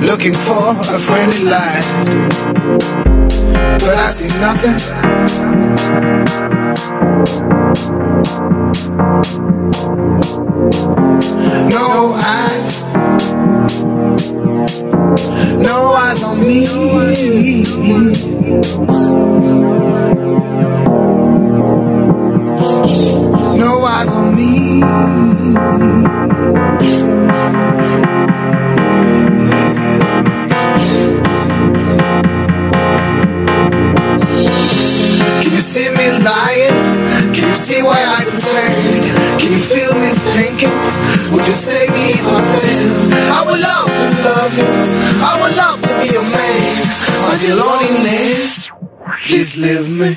looking for a friendly light. But I see nothing. No eyes. No eyes on me. No eyes on me. loneliness, please leave me.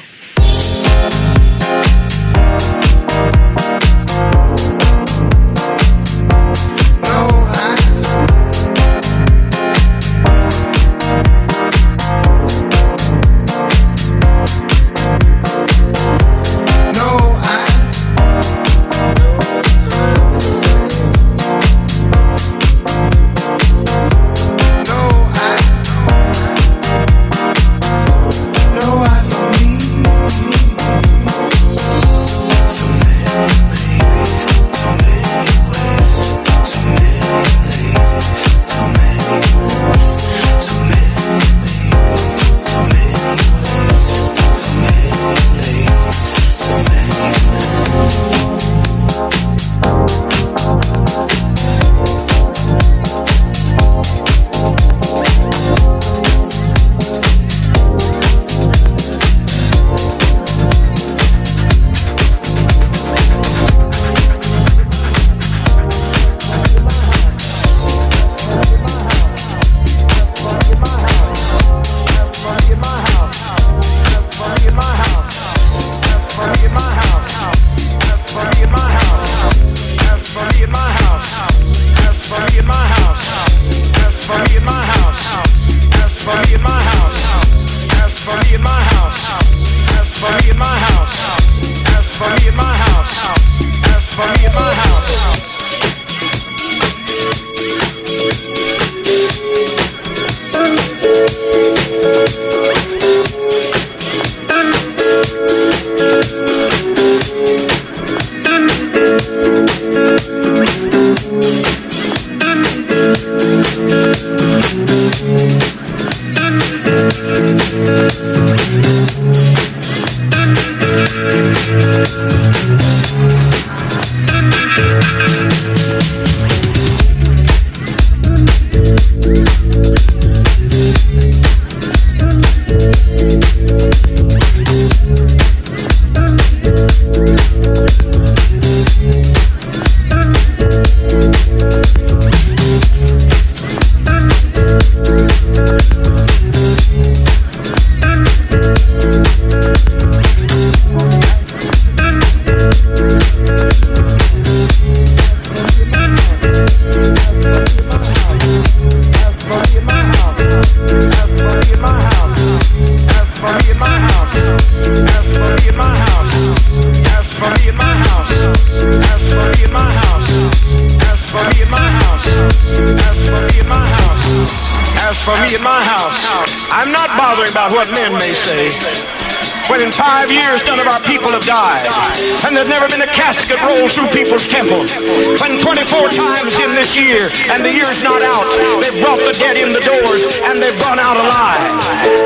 through people's temples. When 24 times in this year, and the year's not out, they've brought the dead in the doors, and they've run out alive.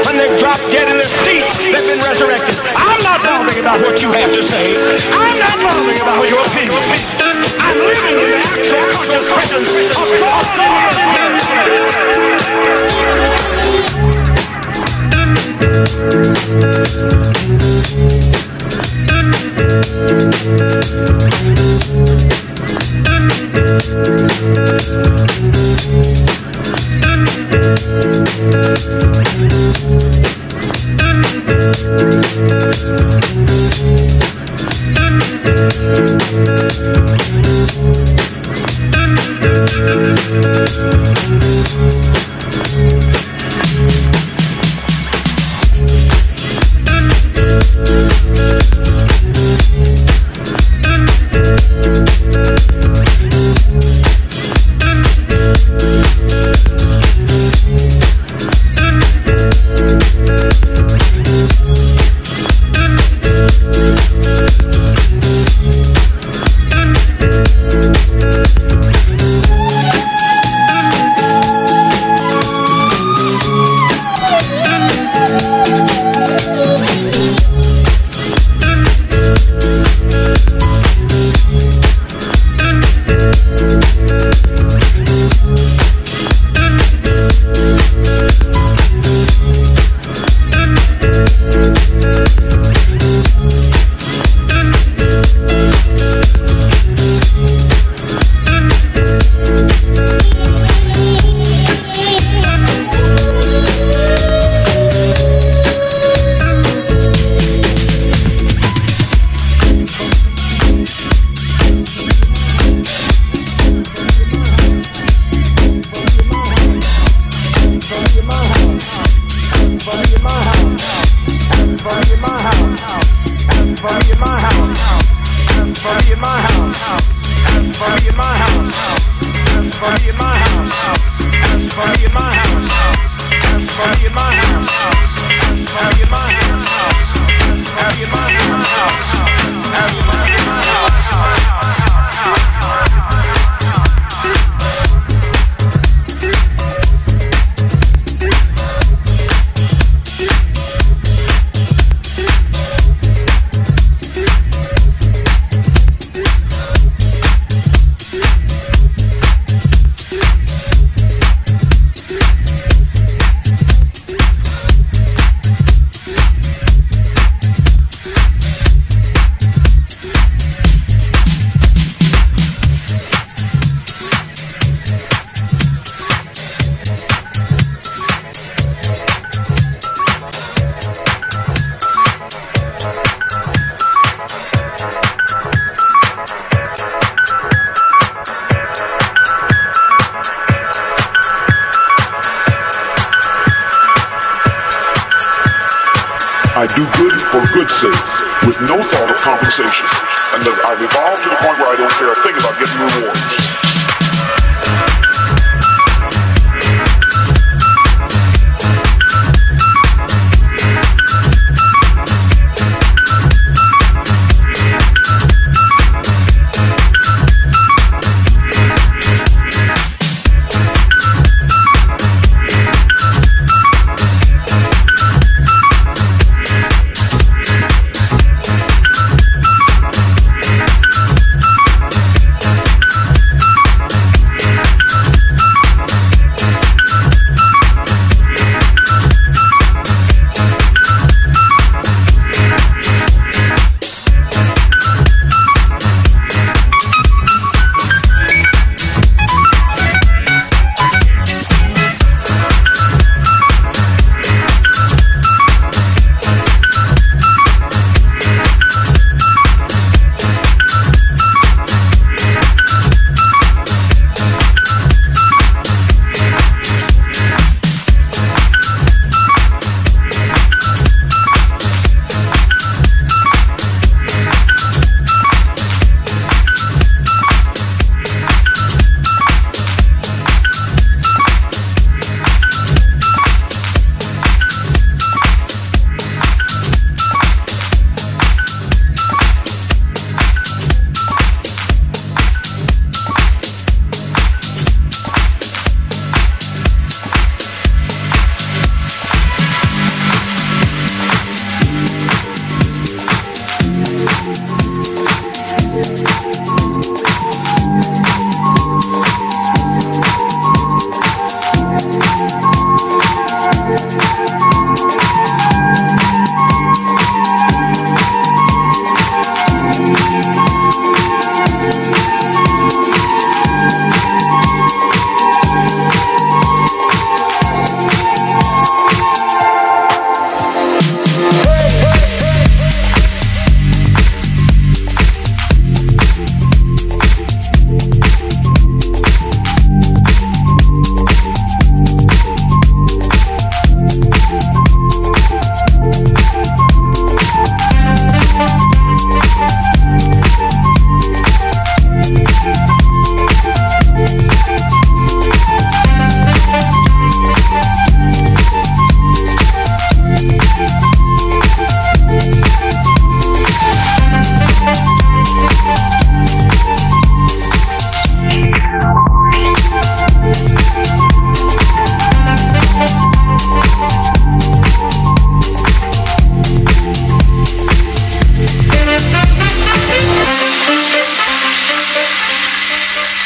When they've dropped dead in their seats, they've been resurrected. I'm not bothering about what you have to say. I'm not bothering about your opinion. I'm living in the actual conscious presence of God. Thank you. Thank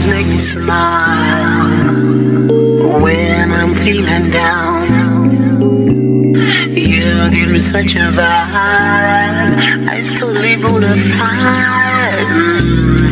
always make me smile when I'm feeling down. You give me such a vibe, I still live on a fight.